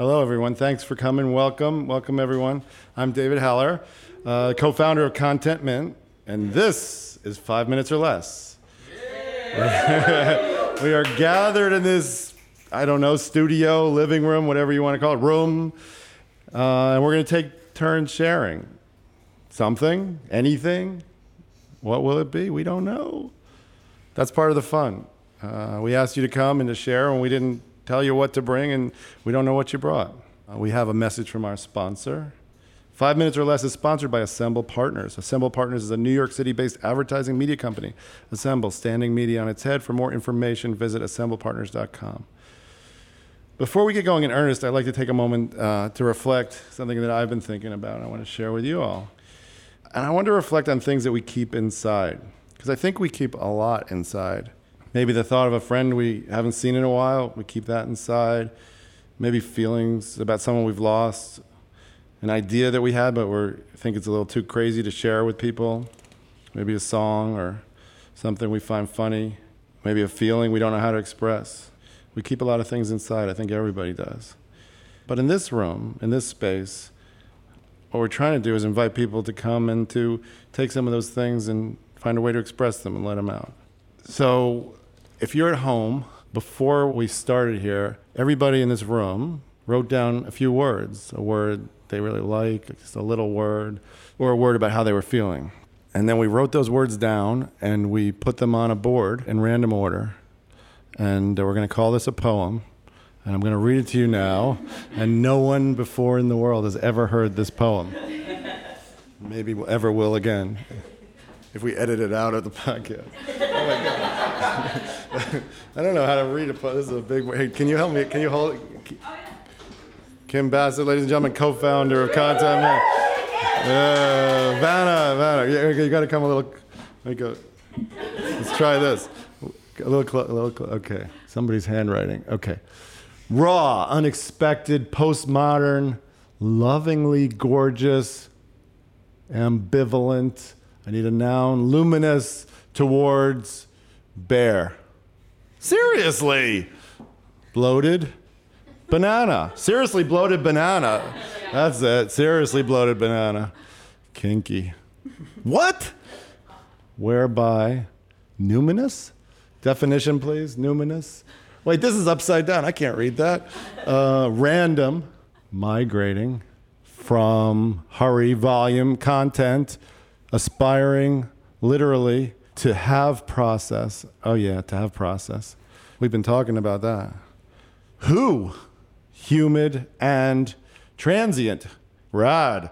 Hello, everyone. Thanks for coming. Welcome. Welcome, everyone. I'm David Heller, uh, co founder of Content Mint, and this is Five Minutes or Less. we are gathered in this, I don't know, studio, living room, whatever you want to call it, room, uh, and we're going to take turns sharing something, anything. What will it be? We don't know. That's part of the fun. Uh, we asked you to come and to share, and we didn't tell you what to bring, and we don't know what you brought. Uh, we have a message from our sponsor. Five Minutes or Less is sponsored by Assemble Partners. Assemble Partners is a New York City based advertising media company. Assemble, standing media on its head. For more information, visit assemblepartners.com. Before we get going in earnest, I'd like to take a moment uh, to reflect something that I've been thinking about and I want to share with you all. And I want to reflect on things that we keep inside, because I think we keep a lot inside. Maybe the thought of a friend we haven't seen in a while, we keep that inside. Maybe feelings about someone we've lost, an idea that we had, but we think it's a little too crazy to share with people. Maybe a song or something we find funny. Maybe a feeling we don't know how to express. We keep a lot of things inside. I think everybody does. But in this room, in this space, what we're trying to do is invite people to come and to take some of those things and find a way to express them and let them out. So if you're at home, before we started here, everybody in this room wrote down a few words, a word they really like, just a little word, or a word about how they were feeling. And then we wrote those words down and we put them on a board in random order. And uh, we're going to call this a poem. And I'm going to read it to you now. And no one before in the world has ever heard this poem. Maybe ever will again if we edit it out of the podcast. Oh my God. I don't know how to read a poem. This is a big. Hey, can you help me? Can you hold it? Kim Bassett, ladies and gentlemen, co founder of Content Mint. Uh, Vanna, Vanna. Yeah, you got to come a little. Let go. Let's try this. A little, clo- a little. Clo- okay. Somebody's handwriting. Okay. Raw, unexpected, postmodern, lovingly gorgeous, ambivalent. I need a noun. Luminous towards bare. Seriously. Bloated. Banana. Seriously bloated banana. That's it. Seriously bloated banana. Kinky. What? Whereby numinous? Definition, please. Numinous. Wait, this is upside down. I can't read that. Uh, random, migrating from hurry, volume, content, aspiring, literally, to have process. Oh, yeah, to have process. We've been talking about that. Who? Humid and transient. Rad.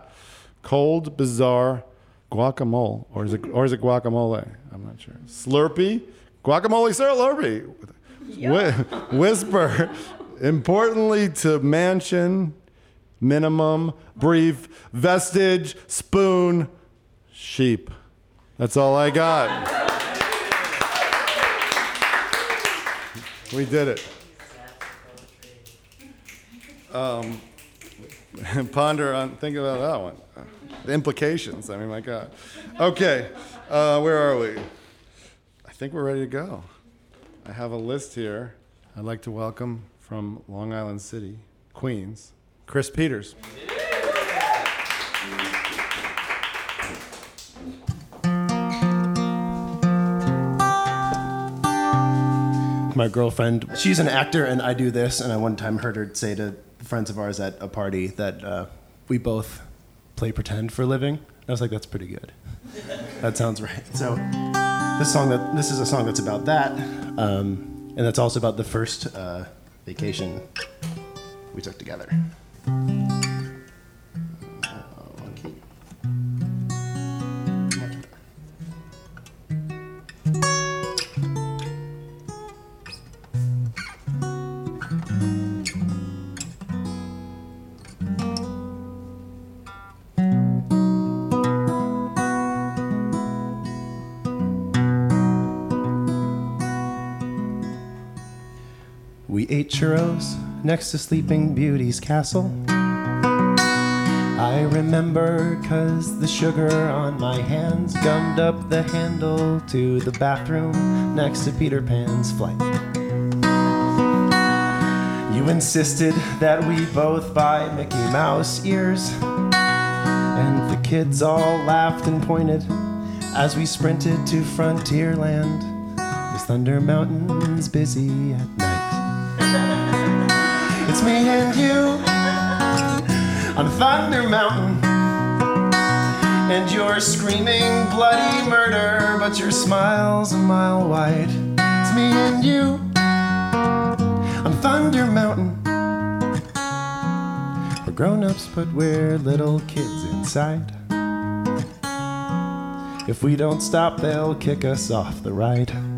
Cold, bizarre, guacamole. Or is it, or is it guacamole? I'm not sure. Slurpee? Guacamole slurpee. Whi- whisper. Importantly to mansion, minimum, brief, vestige, spoon, sheep. That's all I got. We did it. Um, ponder on, think about that one. The implications. I mean, my God. Okay, uh, where are we? I think we're ready to go. I have a list here. I'd like to welcome from Long Island City, Queens, Chris Peters. My girlfriend. She's an actor, and I do this. And I one time heard her say to friends of ours at a party that uh, we both play pretend for a living. I was like, that's pretty good. that sounds right. So this song that this is a song that's about that, um, and that's also about the first uh, vacation we took together. Next to Sleeping Beauty's castle. I remember cause the sugar on my hands gummed up the handle to the bathroom next to Peter Pan's flight. You insisted that we both buy Mickey Mouse ears. And the kids all laughed and pointed as we sprinted to Frontierland. Cause Thunder Mountain's busy at night. It's me and you on Thunder Mountain. And you're screaming bloody murder, but your smile's a mile wide. It's me and you on Thunder Mountain. We're grown ups, but we're little kids inside. If we don't stop, they'll kick us off the ride.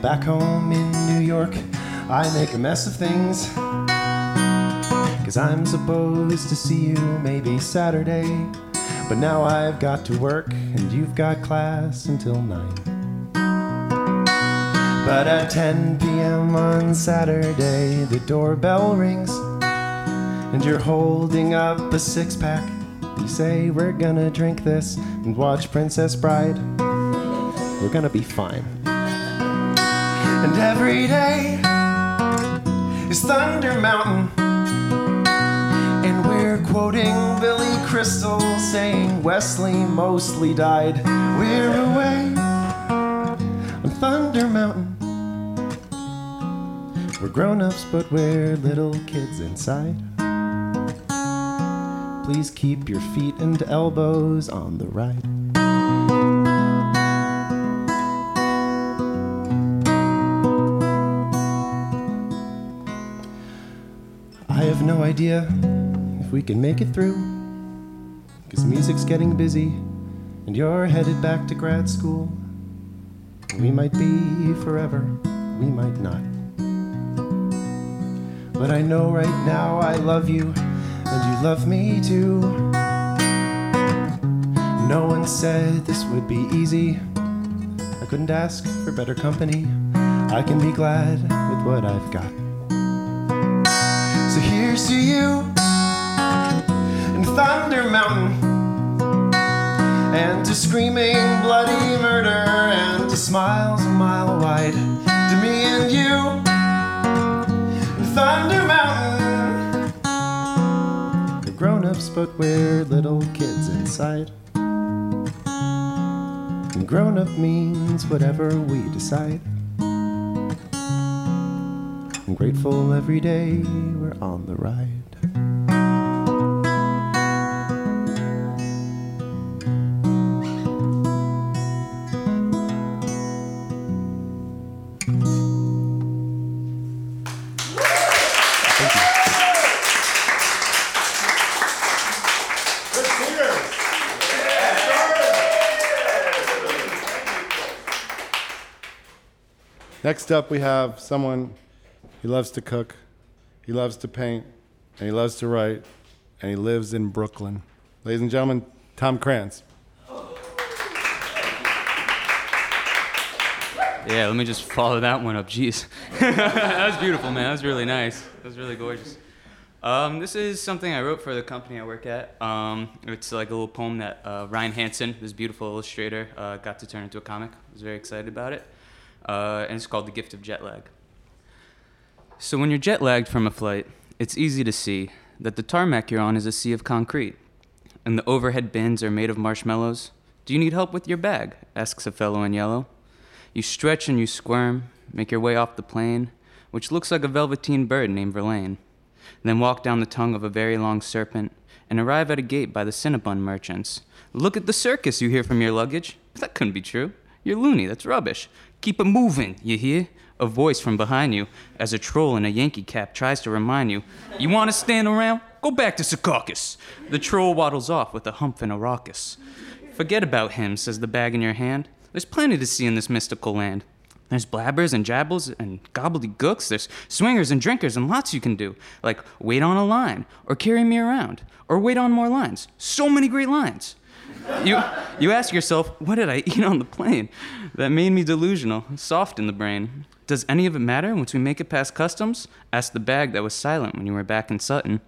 Back home in New York, I make a mess of things. Cause I'm supposed to see you maybe Saturday. But now I've got to work, and you've got class until 9. But at 10 p.m. on Saturday, the doorbell rings, and you're holding up a six pack. You say, We're gonna drink this and watch Princess Bride. We're gonna be fine. And every day is Thunder Mountain. And we're quoting Billy Crystal saying Westley mostly died. We're away on Thunder Mountain. We're grown ups, but we're little kids inside. Please keep your feet and elbows on the ride. Have no idea if we can make it through. Cause music's getting busy, and you're headed back to grad school. We might be forever, we might not. But I know right now I love you, and you love me too. No one said this would be easy. I couldn't ask for better company. I can be glad with what I've got. To you in Thunder Mountain. And to screaming bloody murder and to smiles a mile wide. To me and you in Thunder Mountain. We're grown ups, but we're little kids inside. And grown up means whatever we decide. I'm grateful every day we're on the ride. Next up, we have someone he loves to cook, he loves to paint, and he loves to write, and he lives in Brooklyn. Ladies and gentlemen, Tom Krantz. Yeah, let me just follow that one up. Jeez. that was beautiful, man. That was really nice. That was really gorgeous. Um, this is something I wrote for the company I work at. Um, it's like a little poem that uh, Ryan Hansen, this beautiful illustrator, uh, got to turn into a comic. I was very excited about it. Uh, and it's called The Gift of Jet Lag. So, when you're jet lagged from a flight, it's easy to see that the tarmac you're on is a sea of concrete, and the overhead bins are made of marshmallows. Do you need help with your bag? asks a fellow in yellow. You stretch and you squirm, make your way off the plane, which looks like a velveteen bird named Verlaine. Then walk down the tongue of a very long serpent and arrive at a gate by the Cinnabon merchants. Look at the circus, you hear from your luggage. That couldn't be true. You're loony, that's rubbish. Keep it moving, you hear? A voice from behind you, as a troll in a Yankee cap tries to remind you. You want to stand around? Go back to Secaucus. The troll waddles off with a hump and a raucous. Forget about him, says the bag in your hand. There's plenty to see in this mystical land. There's blabbers and jabbles and gobbledygooks. There's swingers and drinkers and lots you can do, like wait on a line, or carry me around, or wait on more lines. So many great lines. You, you ask yourself, what did I eat on the plane? That made me delusional, soft in the brain. Does any of it matter once we make it past customs? Asked the bag that was silent when you were back in Sutton.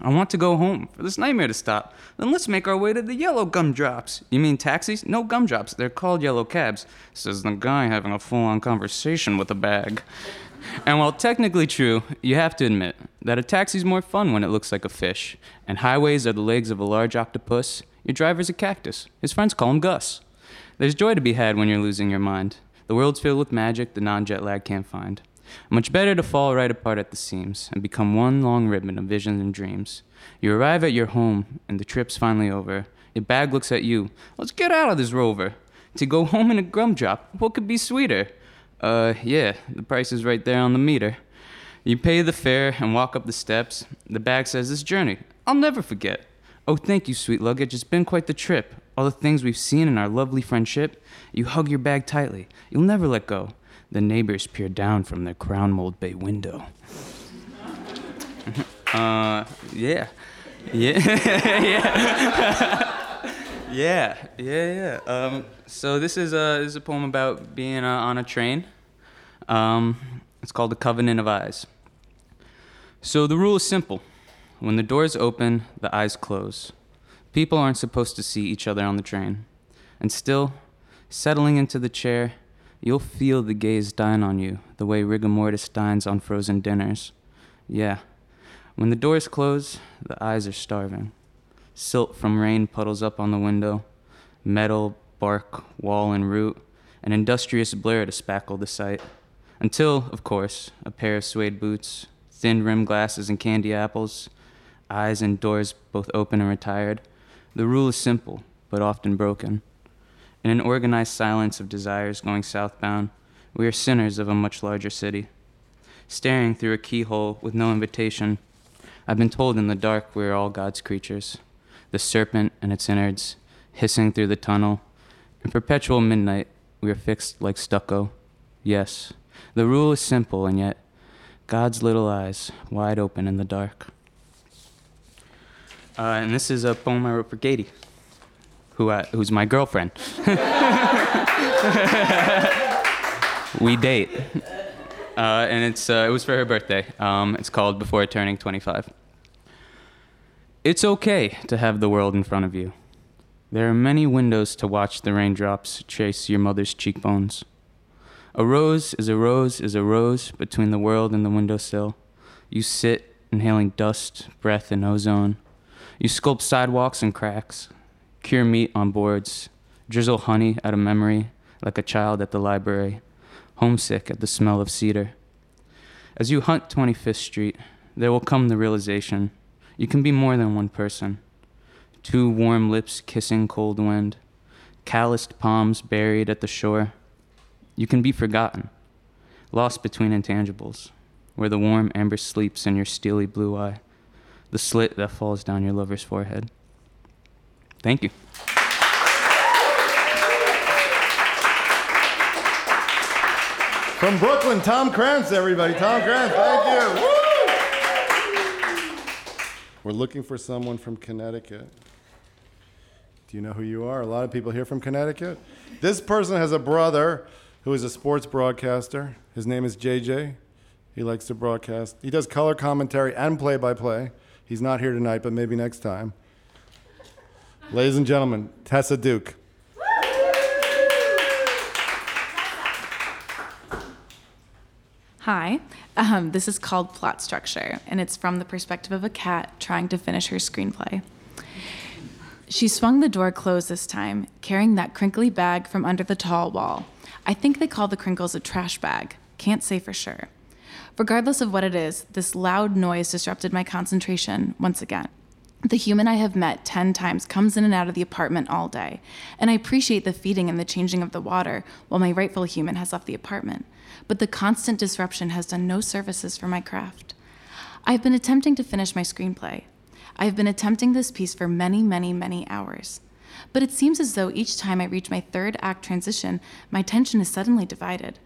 I want to go home for this nightmare to stop. Then let's make our way to the yellow gumdrops. You mean taxis? No gumdrops. They're called yellow cabs, says the guy having a full on conversation with a bag. And while technically true, you have to admit that a taxi's more fun when it looks like a fish, and highways are the legs of a large octopus. Your driver's a cactus. His friends call him Gus. There's joy to be had when you're losing your mind. The world's filled with magic the non jet lag can't find. Much better to fall right apart at the seams and become one long ribbon of visions and dreams. You arrive at your home, and the trip's finally over. Your bag looks at you. Let's get out of this rover. To go home in a gumdrop, what could be sweeter? Uh, yeah, the price is right there on the meter. You pay the fare and walk up the steps. The bag says, This journey, I'll never forget. Oh, thank you, sweet luggage. It's been quite the trip. All the things we've seen in our lovely friendship. You hug your bag tightly. You'll never let go. The neighbors peer down from their crown mold bay window. uh, yeah. Yeah. yeah. yeah. Yeah, yeah. Um, so this is a, this is a poem about being uh, on a train. Um, it's called The Covenant of Eyes. So the rule is simple. When the doors open, the eyes close. People aren't supposed to see each other on the train. And still, settling into the chair, You'll feel the gaze dine on you the way rigor mortis dines on frozen dinners. Yeah. When the doors close, the eyes are starving. Silt from rain puddles up on the window. Metal, bark, wall, and root. An industrious blur to spackle the sight. Until, of course, a pair of suede boots, thin rimmed glasses, and candy apples. Eyes and doors both open and retired. The rule is simple, but often broken. In an organized silence of desires going southbound, we are sinners of a much larger city. Staring through a keyhole with no invitation, I've been told in the dark we are all God's creatures. The serpent and its innards, hissing through the tunnel. In perpetual midnight, we are fixed like stucco. Yes, the rule is simple, and yet God's little eyes wide open in the dark. Uh, and this is a poem I wrote for Katie who I, who's my girlfriend. we date, uh, and it's uh, it was for her birthday. Um, it's called Before Turning 25. It's okay to have the world in front of you. There are many windows to watch the raindrops trace your mother's cheekbones. A rose is a rose is a rose between the world and the windowsill. You sit inhaling dust, breath, and ozone. You sculpt sidewalks and cracks, cure meat on boards, drizzle honey out of memory like a child at the library, homesick at the smell of cedar. As you hunt 25th Street, there will come the realization you can be more than one person. Two warm lips kissing cold wind, calloused palms buried at the shore. You can be forgotten, lost between intangibles, where the warm amber sleeps in your steely blue eye, the slit that falls down your lover's forehead. Thank you. From Brooklyn, Tom Krantz, everybody. Tom Krantz, thank you. Woo! We're looking for someone from Connecticut. Do you know who you are? A lot of people here from Connecticut. This person has a brother who is a sports broadcaster. His name is JJ. He likes to broadcast. He does color commentary and play by play. He's not here tonight, but maybe next time. Ladies and gentlemen, Tessa Duke. Hi, um, this is called Plot Structure, and it's from the perspective of a cat trying to finish her screenplay. She swung the door closed this time, carrying that crinkly bag from under the tall wall. I think they call the crinkles a trash bag. Can't say for sure. Regardless of what it is, this loud noise disrupted my concentration once again. The human I have met 10 times comes in and out of the apartment all day, and I appreciate the feeding and the changing of the water while my rightful human has left the apartment. But the constant disruption has done no services for my craft. I have been attempting to finish my screenplay. I have been attempting this piece for many, many, many hours. But it seems as though each time I reach my third act transition, my tension is suddenly divided.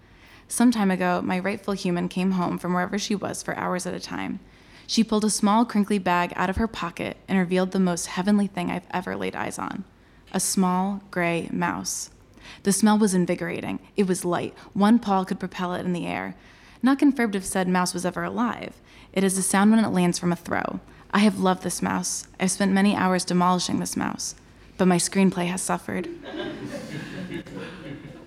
Some time ago, my rightful human came home from wherever she was for hours at a time. She pulled a small, crinkly bag out of her pocket and revealed the most heavenly thing I've ever laid eyes on a small, gray mouse. The smell was invigorating. It was light. One paw could propel it in the air. Not confirmed if said mouse was ever alive. It is a sound when it lands from a throw. I have loved this mouse. I've spent many hours demolishing this mouse, but my screenplay has suffered.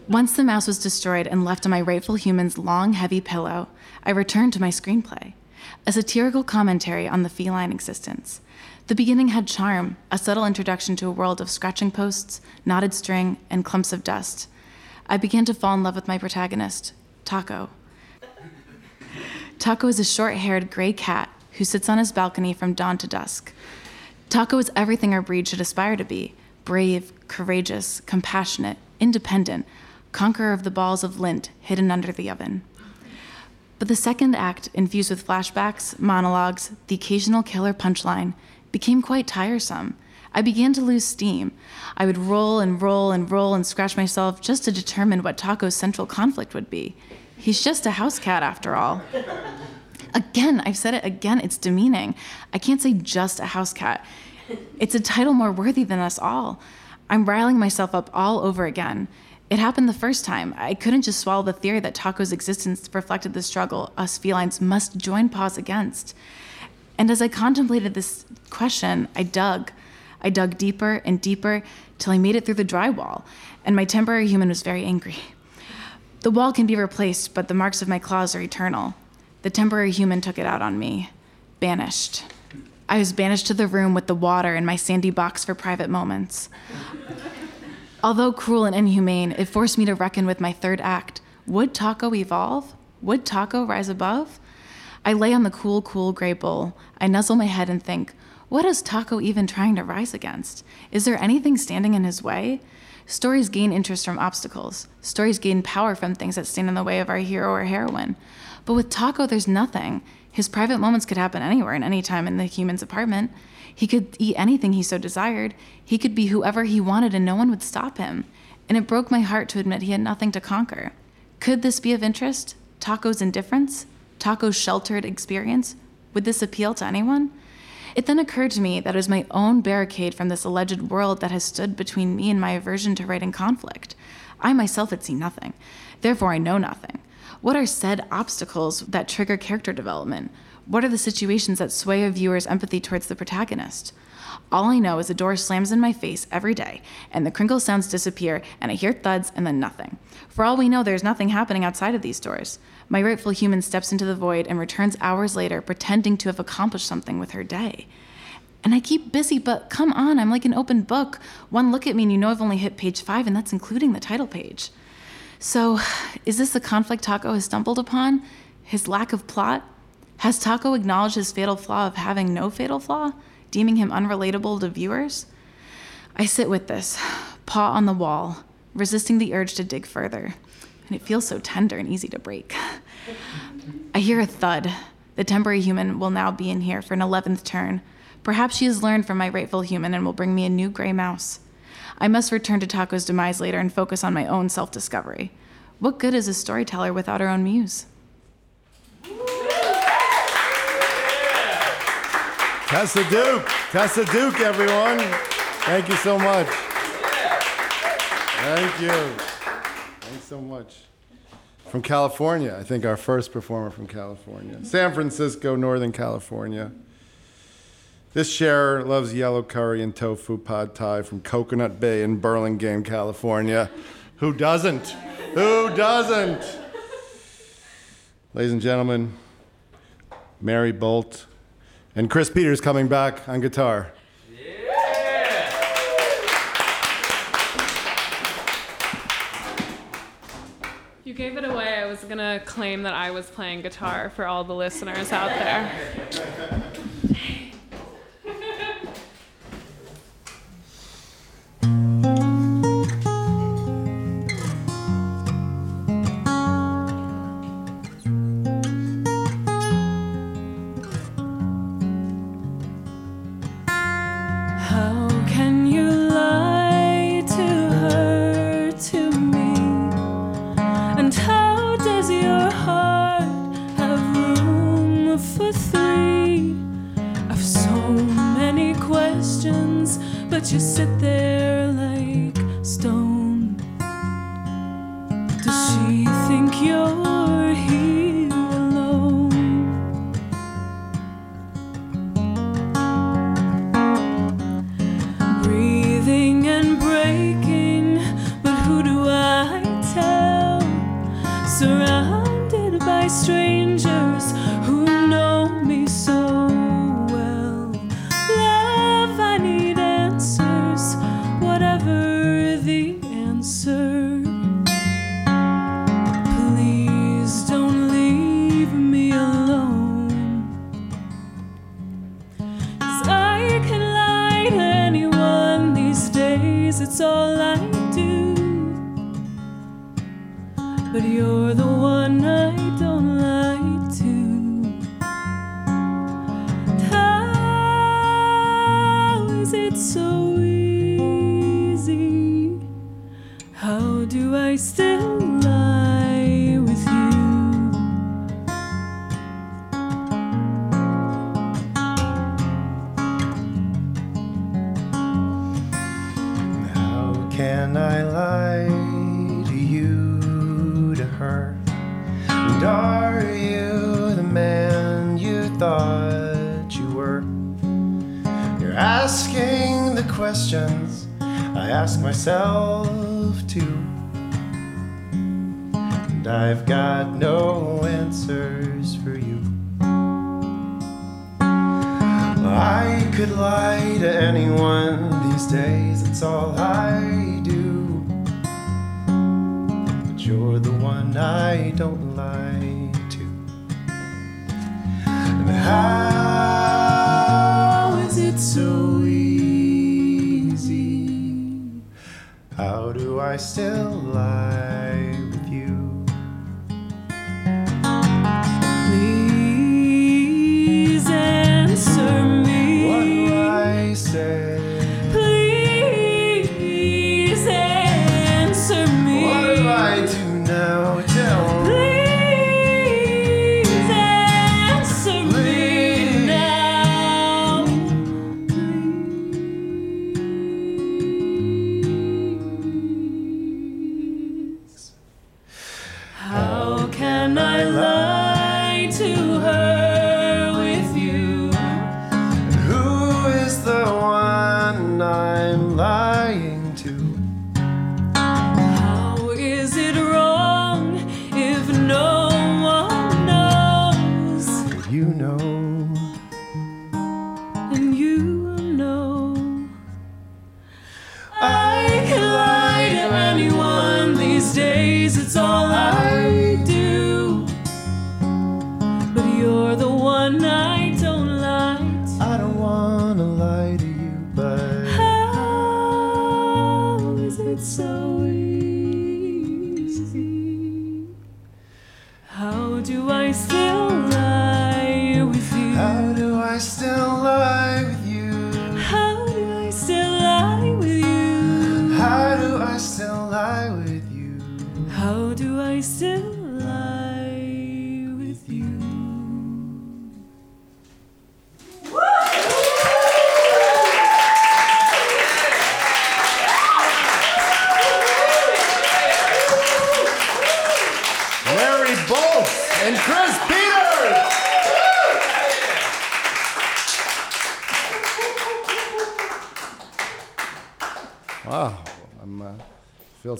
Once the mouse was destroyed and left on my rightful human's long, heavy pillow, I returned to my screenplay, a satirical commentary on the feline existence. The beginning had charm, a subtle introduction to a world of scratching posts, knotted string, and clumps of dust. I began to fall in love with my protagonist, Taco. Taco is a short haired gray cat who sits on his balcony from dawn to dusk. Taco is everything our breed should aspire to be brave, courageous, compassionate, independent, conqueror of the balls of lint hidden under the oven. But the second act, infused with flashbacks, monologues, the occasional killer punchline, became quite tiresome. I began to lose steam. I would roll and roll and roll and scratch myself just to determine what Taco's central conflict would be. He's just a house cat after all. Again, I've said it again, it's demeaning. I can't say just a house cat. It's a title more worthy than us all. I'm riling myself up all over again. It happened the first time. I couldn't just swallow the theory that Taco's existence reflected the struggle us felines must join paws against. And as I contemplated this question, I dug. I dug deeper and deeper till I made it through the drywall, and my temporary human was very angry. The wall can be replaced, but the marks of my claws are eternal. The temporary human took it out on me. Banished. I was banished to the room with the water and my sandy box for private moments. Although cruel and inhumane, it forced me to reckon with my third act. Would Taco evolve? Would Taco rise above? I lay on the cool, cool gray bowl. I nuzzle my head and think, what is Taco even trying to rise against? Is there anything standing in his way? Stories gain interest from obstacles. Stories gain power from things that stand in the way of our hero or heroine. But with Taco, there's nothing. His private moments could happen anywhere and any time in the human's apartment. He could eat anything he so desired. He could be whoever he wanted and no one would stop him. And it broke my heart to admit he had nothing to conquer. Could this be of interest? Taco's indifference? Taco's sheltered experience? Would this appeal to anyone? It then occurred to me that it was my own barricade from this alleged world that has stood between me and my aversion to writing conflict. I myself had seen nothing. Therefore, I know nothing. What are said obstacles that trigger character development? What are the situations that sway a viewer's empathy towards the protagonist? All I know is a door slams in my face every day, and the crinkle sounds disappear, and I hear thuds, and then nothing. For all we know, there's nothing happening outside of these doors. My rightful human steps into the void and returns hours later, pretending to have accomplished something with her day. And I keep busy, but come on, I'm like an open book. One look at me, and you know I've only hit page five, and that's including the title page. So, is this the conflict Taco has stumbled upon? His lack of plot? Has Taco acknowledged his fatal flaw of having no fatal flaw, deeming him unrelatable to viewers? I sit with this, paw on the wall, resisting the urge to dig further, and it feels so tender and easy to break. I hear a thud. The temporary human will now be in here for an 11th turn. Perhaps she has learned from my rightful human and will bring me a new gray mouse. I must return to Taco's demise later and focus on my own self discovery. What good is a storyteller without her own muse? Tessa Duke. Tessa Duke, everyone. Thank you so much. Thank you. Thanks so much. From California, I think our first performer from California. San Francisco, Northern California. This sharer loves yellow curry and tofu pad thai from Coconut Bay in Burlingame, California. Who doesn't? Who doesn't? Ladies and gentlemen, Mary Bolt and Chris Peters coming back on guitar. You gave it away. I was going to claim that I was playing guitar for all the listeners out there. One I don't lie to. And how is it so easy? How do I still lie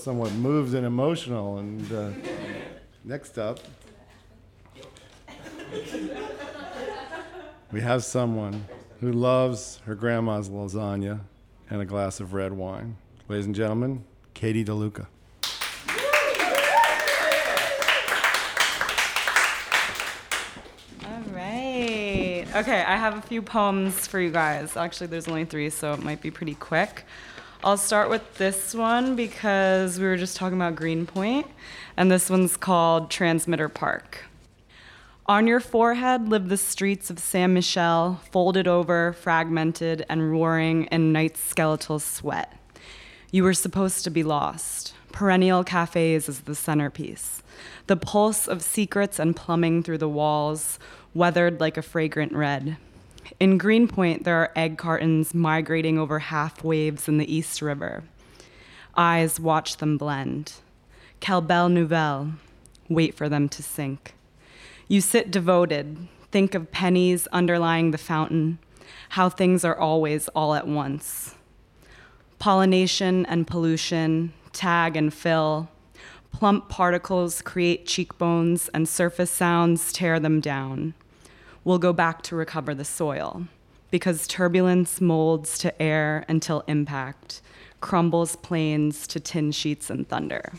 somewhat moved and emotional. And uh, next up, we have someone who loves her grandma's lasagna and a glass of red wine. Ladies and gentlemen, Katie DeLuca. All right. Okay, I have a few poems for you guys. Actually, there's only three, so it might be pretty quick. I'll start with this one because we were just talking about Greenpoint, and this one's called Transmitter Park. On your forehead live the streets of San Michel, folded over, fragmented, and roaring in night's skeletal sweat. You were supposed to be lost. Perennial cafes is the centerpiece. The pulse of secrets and plumbing through the walls, weathered like a fragrant red. In Greenpoint, there are egg cartons migrating over half waves in the East River. Eyes watch them blend. Calbelle Nouvelle, wait for them to sink. You sit devoted, think of pennies underlying the fountain, how things are always all at once. Pollination and pollution, tag and fill, Plump particles create cheekbones, and surface sounds tear them down. We'll go back to recover the soil because turbulence molds to air until impact, crumbles plains to tin sheets and thunder.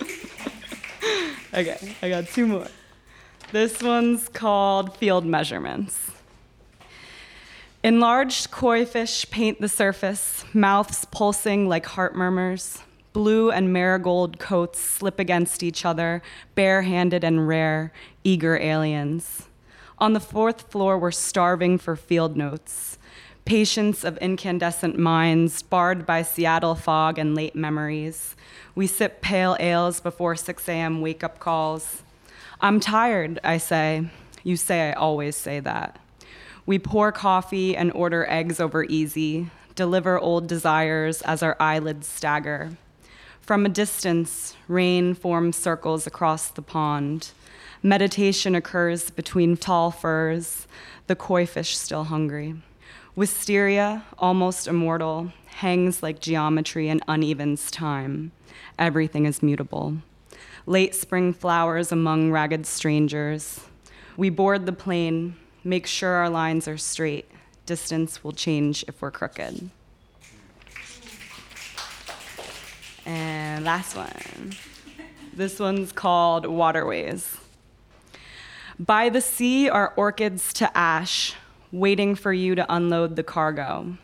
okay, I got two more. This one's called Field Measurements. Enlarged koi fish paint the surface, mouths pulsing like heart murmurs. Blue and marigold coats slip against each other, barehanded and rare, eager aliens. On the fourth floor, we're starving for field notes. Patients of incandescent minds, barred by Seattle fog and late memories. We sip pale ales before 6 a.m. wake up calls. I'm tired, I say. You say I always say that. We pour coffee and order eggs over easy, deliver old desires as our eyelids stagger. From a distance, rain forms circles across the pond. Meditation occurs between tall firs, the koi fish still hungry. Wisteria, almost immortal, hangs like geometry and unevens time. Everything is mutable. Late spring flowers among ragged strangers. We board the plane, make sure our lines are straight. Distance will change if we're crooked. And last one. This one's called Waterways. By the sea are orchids to ash, waiting for you to unload the cargo.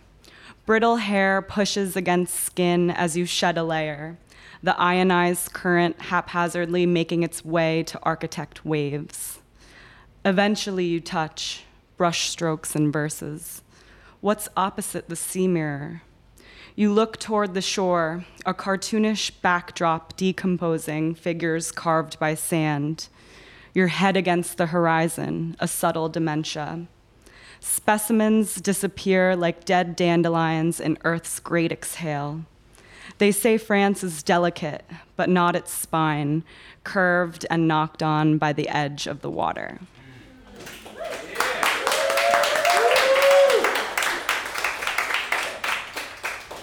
Brittle hair pushes against skin as you shed a layer, the ionized current haphazardly making its way to architect waves. Eventually, you touch, brush strokes and verses. What's opposite the sea mirror? You look toward the shore, a cartoonish backdrop decomposing, figures carved by sand. Your head against the horizon, a subtle dementia. Specimens disappear like dead dandelions in Earth's great exhale. They say France is delicate, but not its spine, curved and knocked on by the edge of the water.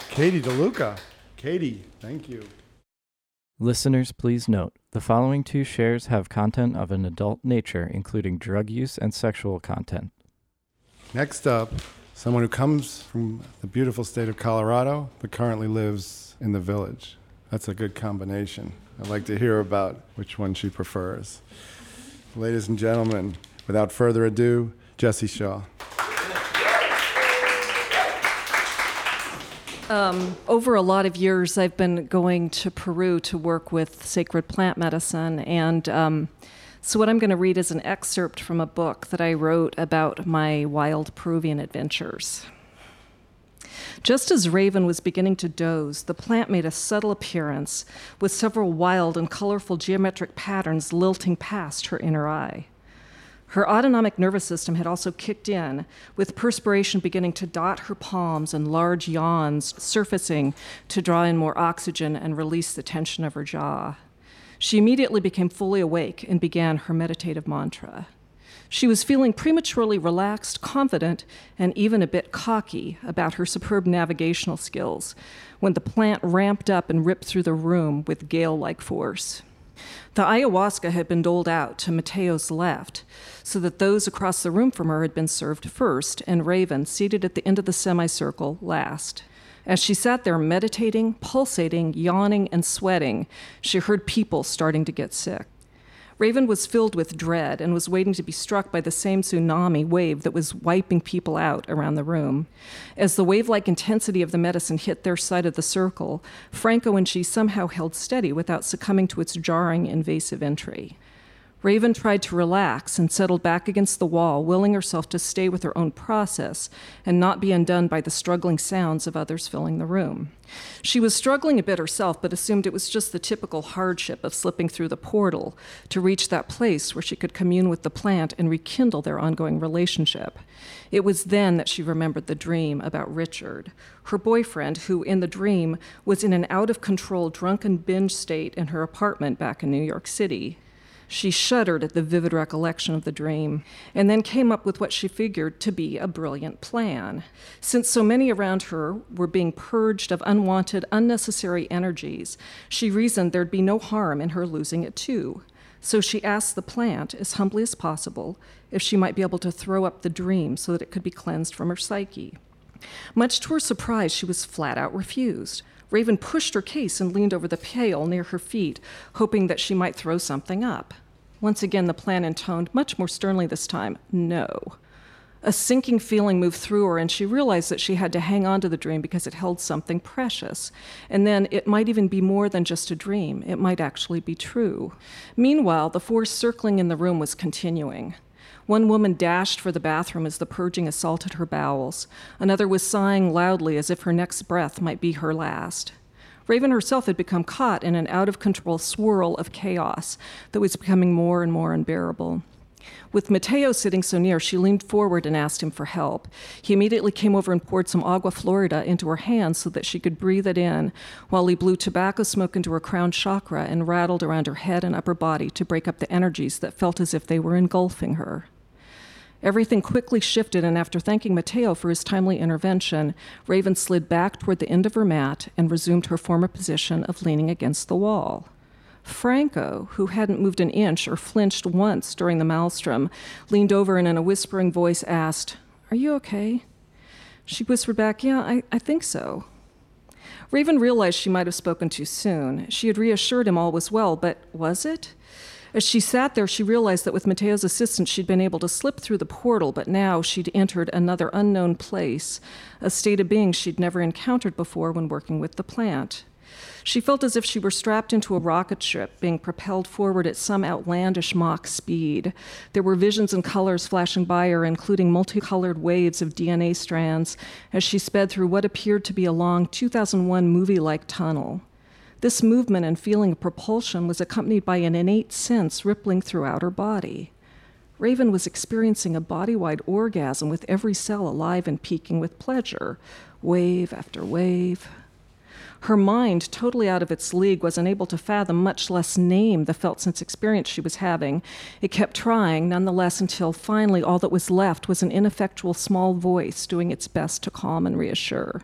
Katie DeLuca. Katie, thank you. Listeners, please note the following two shares have content of an adult nature, including drug use and sexual content. Next up, someone who comes from the beautiful state of Colorado but currently lives in the village. That's a good combination. I'd like to hear about which one she prefers. Ladies and gentlemen, without further ado, Jesse Shaw. Um, over a lot of years, I've been going to Peru to work with sacred plant medicine. And um, so, what I'm going to read is an excerpt from a book that I wrote about my wild Peruvian adventures. Just as Raven was beginning to doze, the plant made a subtle appearance with several wild and colorful geometric patterns lilting past her inner eye. Her autonomic nervous system had also kicked in, with perspiration beginning to dot her palms and large yawns surfacing to draw in more oxygen and release the tension of her jaw. She immediately became fully awake and began her meditative mantra. She was feeling prematurely relaxed, confident, and even a bit cocky about her superb navigational skills when the plant ramped up and ripped through the room with gale like force. The ayahuasca had been doled out to Mateo's left, so that those across the room from her had been served first, and Raven, seated at the end of the semicircle, last. As she sat there meditating, pulsating, yawning, and sweating, she heard people starting to get sick. Raven was filled with dread and was waiting to be struck by the same tsunami wave that was wiping people out around the room. As the wave like intensity of the medicine hit their side of the circle, Franco and she somehow held steady without succumbing to its jarring, invasive entry. Raven tried to relax and settled back against the wall, willing herself to stay with her own process and not be undone by the struggling sounds of others filling the room. She was struggling a bit herself, but assumed it was just the typical hardship of slipping through the portal to reach that place where she could commune with the plant and rekindle their ongoing relationship. It was then that she remembered the dream about Richard, her boyfriend, who in the dream was in an out of control drunken binge state in her apartment back in New York City. She shuddered at the vivid recollection of the dream, and then came up with what she figured to be a brilliant plan. Since so many around her were being purged of unwanted, unnecessary energies, she reasoned there'd be no harm in her losing it too. So she asked the plant, as humbly as possible, if she might be able to throw up the dream so that it could be cleansed from her psyche. Much to her surprise, she was flat out refused. Raven pushed her case and leaned over the pail near her feet, hoping that she might throw something up. Once again, the plan intoned, much more sternly this time, no. A sinking feeling moved through her, and she realized that she had to hang on to the dream because it held something precious. And then it might even be more than just a dream, it might actually be true. Meanwhile, the force circling in the room was continuing. One woman dashed for the bathroom as the purging assaulted her bowels. Another was sighing loudly as if her next breath might be her last. Raven herself had become caught in an out of control swirl of chaos that was becoming more and more unbearable. With Mateo sitting so near, she leaned forward and asked him for help. He immediately came over and poured some agua florida into her hands so that she could breathe it in, while he blew tobacco smoke into her crown chakra and rattled around her head and upper body to break up the energies that felt as if they were engulfing her. Everything quickly shifted, and after thanking Mateo for his timely intervention, Raven slid back toward the end of her mat and resumed her former position of leaning against the wall. Franco, who hadn't moved an inch or flinched once during the maelstrom, leaned over and in a whispering voice asked, Are you okay? She whispered back, Yeah, I, I think so. Raven realized she might have spoken too soon. She had reassured him all was well, but was it? As she sat there, she realized that with Mateo's assistance, she'd been able to slip through the portal, but now she'd entered another unknown place, a state of being she'd never encountered before when working with the plant. She felt as if she were strapped into a rocket ship, being propelled forward at some outlandish Mach speed. There were visions and colors flashing by her, including multicolored waves of DNA strands, as she sped through what appeared to be a long 2001 movie like tunnel. This movement and feeling of propulsion was accompanied by an innate sense rippling throughout her body. Raven was experiencing a body wide orgasm with every cell alive and peaking with pleasure, wave after wave. Her mind, totally out of its league, was unable to fathom, much less name, the felt sense experience she was having. It kept trying, nonetheless, until finally all that was left was an ineffectual small voice doing its best to calm and reassure.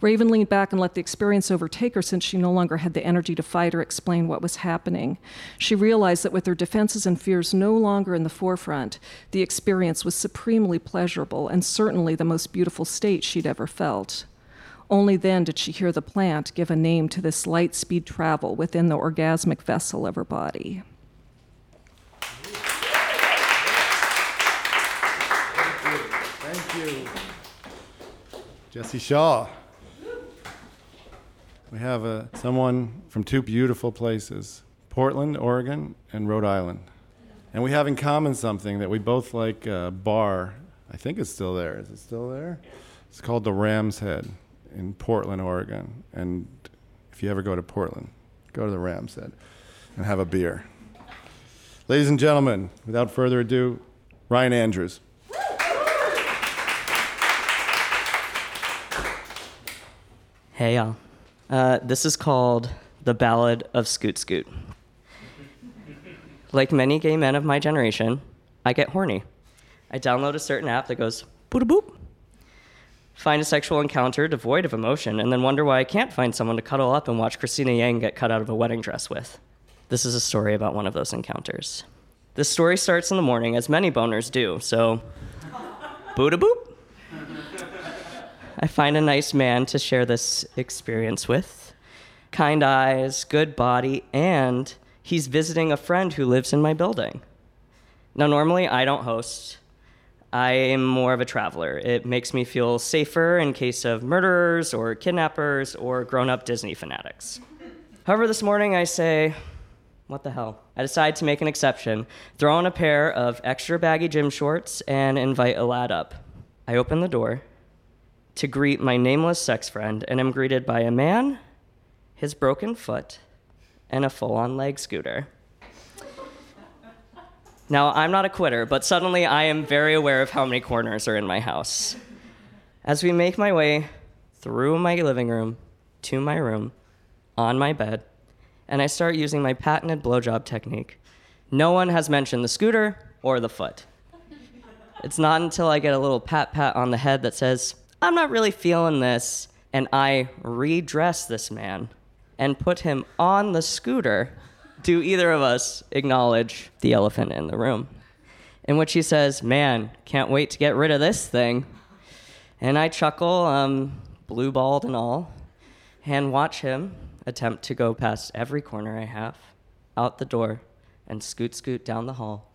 Raven leaned back and let the experience overtake her since she no longer had the energy to fight or explain what was happening. She realized that with her defenses and fears no longer in the forefront, the experience was supremely pleasurable and certainly the most beautiful state she'd ever felt. Only then did she hear the plant give a name to this light speed travel within the orgasmic vessel of her body. Thank you. Jesse Shaw. We have uh, someone from two beautiful places Portland, Oregon, and Rhode Island. And we have in common something that we both like a bar. I think it's still there. Is it still there? It's called the Ram's Head in Portland, Oregon. And if you ever go to Portland, go to the Ram's Head and have a beer. Ladies and gentlemen, without further ado, Ryan Andrews. Hey, y'all. Uh, this is called The Ballad of Scoot Scoot. Like many gay men of my generation, I get horny. I download a certain app that goes boop boop, find a sexual encounter devoid of emotion, and then wonder why I can't find someone to cuddle up and watch Cristina Yang get cut out of a wedding dress with. This is a story about one of those encounters. This story starts in the morning, as many boners do, so boop boop. I find a nice man to share this experience with. Kind eyes, good body, and he's visiting a friend who lives in my building. Now, normally I don't host. I am more of a traveler. It makes me feel safer in case of murderers or kidnappers or grown up Disney fanatics. However, this morning I say, what the hell? I decide to make an exception, throw on a pair of extra baggy gym shorts, and invite a lad up. I open the door to greet my nameless sex friend and am greeted by a man, his broken foot, and a full on leg scooter. Now, I'm not a quitter, but suddenly I am very aware of how many corners are in my house. As we make my way through my living room to my room, on my bed, and I start using my patented blowjob technique No one has mentioned the scooter or the foot. It's not until I get a little pat pat on the head that says, I'm not really feeling this, and I redress this man and put him on the scooter, do either of us acknowledge the elephant in the room? In which he says, Man, can't wait to get rid of this thing. And I chuckle, um, blue balled and all, and watch him attempt to go past every corner I have, out the door, and scoot scoot down the hall,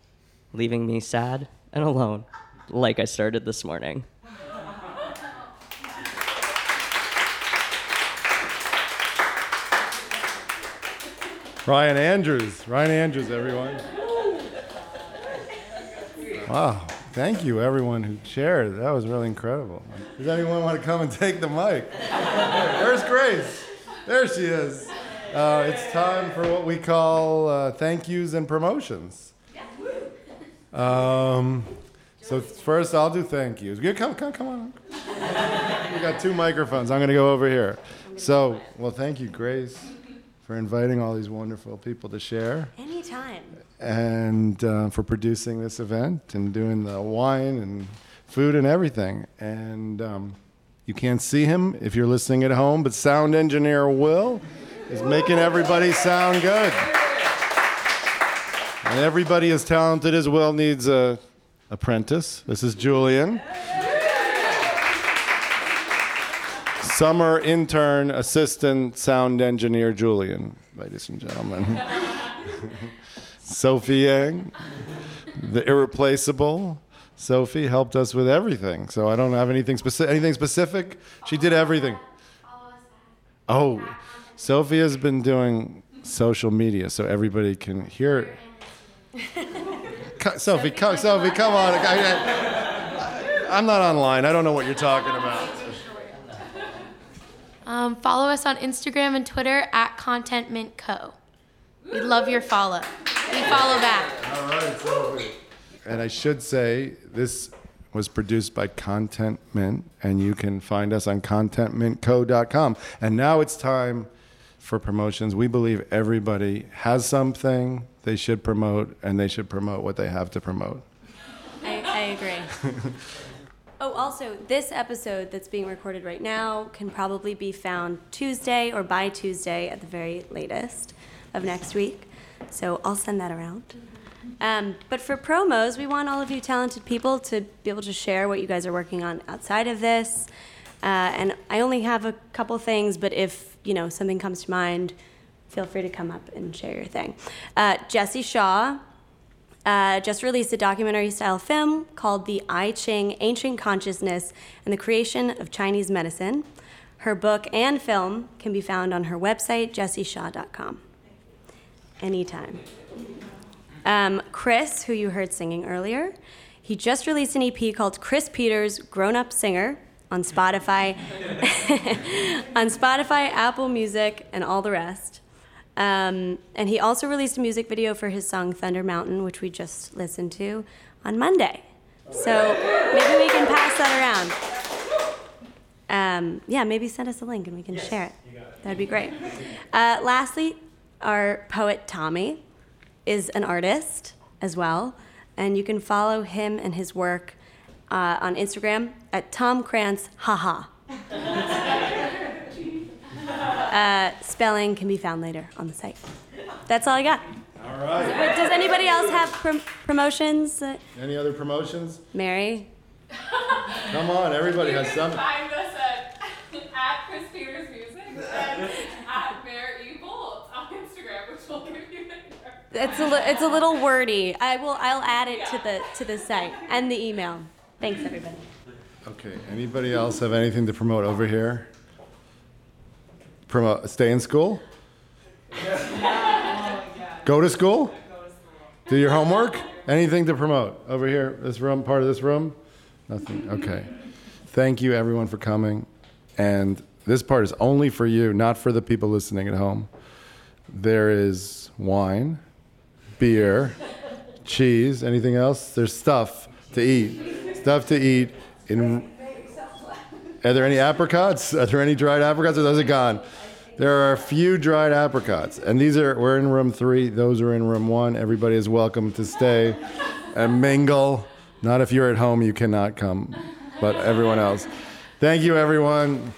leaving me sad and alone, like I started this morning. Ryan Andrews. Ryan Andrews, everyone. Wow. Thank you, everyone who shared. That was really incredible. Does anyone want to come and take the mic? There's Grace. There she is. Uh, it's time for what we call uh, thank yous and promotions. Um, so first, I'll do thank yous. Come, come, come on. We got two microphones. I'm going to go over here. So, well, thank you, Grace, for inviting all these wonderful people to share Anytime. and uh, for producing this event and doing the wine and food and everything. And um, you can't see him if you're listening at home, but sound engineer Will is making everybody sound good. And everybody as talented as Will needs a apprentice. This is Julian. Summer intern, assistant sound engineer Julian, ladies and gentlemen. Sophie Yang, the irreplaceable. Sophie helped us with everything. So I don't have anything specific. Anything specific? She did everything. Oh, Sophie has been doing social media so everybody can hear. Sophie, co- Sophie, come on. I, am not online. I don't know what you're talking. Um, follow us on Instagram and Twitter at Content Mint Co. We love your follow. We follow back. All right, Sophie. And I should say, this was produced by Content Mint, and you can find us on contentmintco.com. And now it's time for promotions. We believe everybody has something they should promote, and they should promote what they have to promote. I, I agree. Oh, also, this episode that's being recorded right now can probably be found Tuesday or by Tuesday at the very latest of next week. So I'll send that around. Um, but for promos, we want all of you talented people to be able to share what you guys are working on outside of this. Uh, and I only have a couple things, but if you know something comes to mind, feel free to come up and share your thing. Uh, Jesse Shaw uh, just released a documentary style film called The I Ching Ancient Consciousness and the Creation of Chinese Medicine. Her book and film can be found on her website, jessieshaw.com. Anytime. Um, Chris, who you heard singing earlier, he just released an EP called Chris Peters Grown Up Singer on Spotify, on Spotify, Apple Music, and all the rest. Um, and he also released a music video for his song Thunder Mountain, which we just listened to on Monday. So maybe we can pass that around. Um, yeah, maybe send us a link and we can share it. That'd be great. Uh, lastly, our poet Tommy is an artist as well, and you can follow him and his work uh, on Instagram at Tom Krantz Haha. Uh, spelling can be found later on the site. That's all I got. All right. Wait, does anybody else have prom- promotions? Uh, Any other promotions? Mary? Come on, everybody has You some. can find us at, at Chris Peters Music and at Mayor Evil on Instagram, which will give you the It's a, li- it's a little wordy. I will. I'll add it to the to the site and the email. Thanks, everybody. Okay, anybody else have anything to promote over here? Promote, stay in school? Go to school? Do your homework? Anything to promote over here, this room, part of this room? Nothing, okay. Thank you everyone for coming. And this part is only for you, not for the people listening at home. There is wine, beer, cheese, anything else? There's stuff to eat. Stuff to eat in Are there any apricots? Are there any dried apricots or those are gone? There are a few dried apricots, and these are we're in room three. Those are in room one. Everybody is welcome to stay and mingle. Not if you're at home, you cannot come, but everyone else. Thank you, everyone.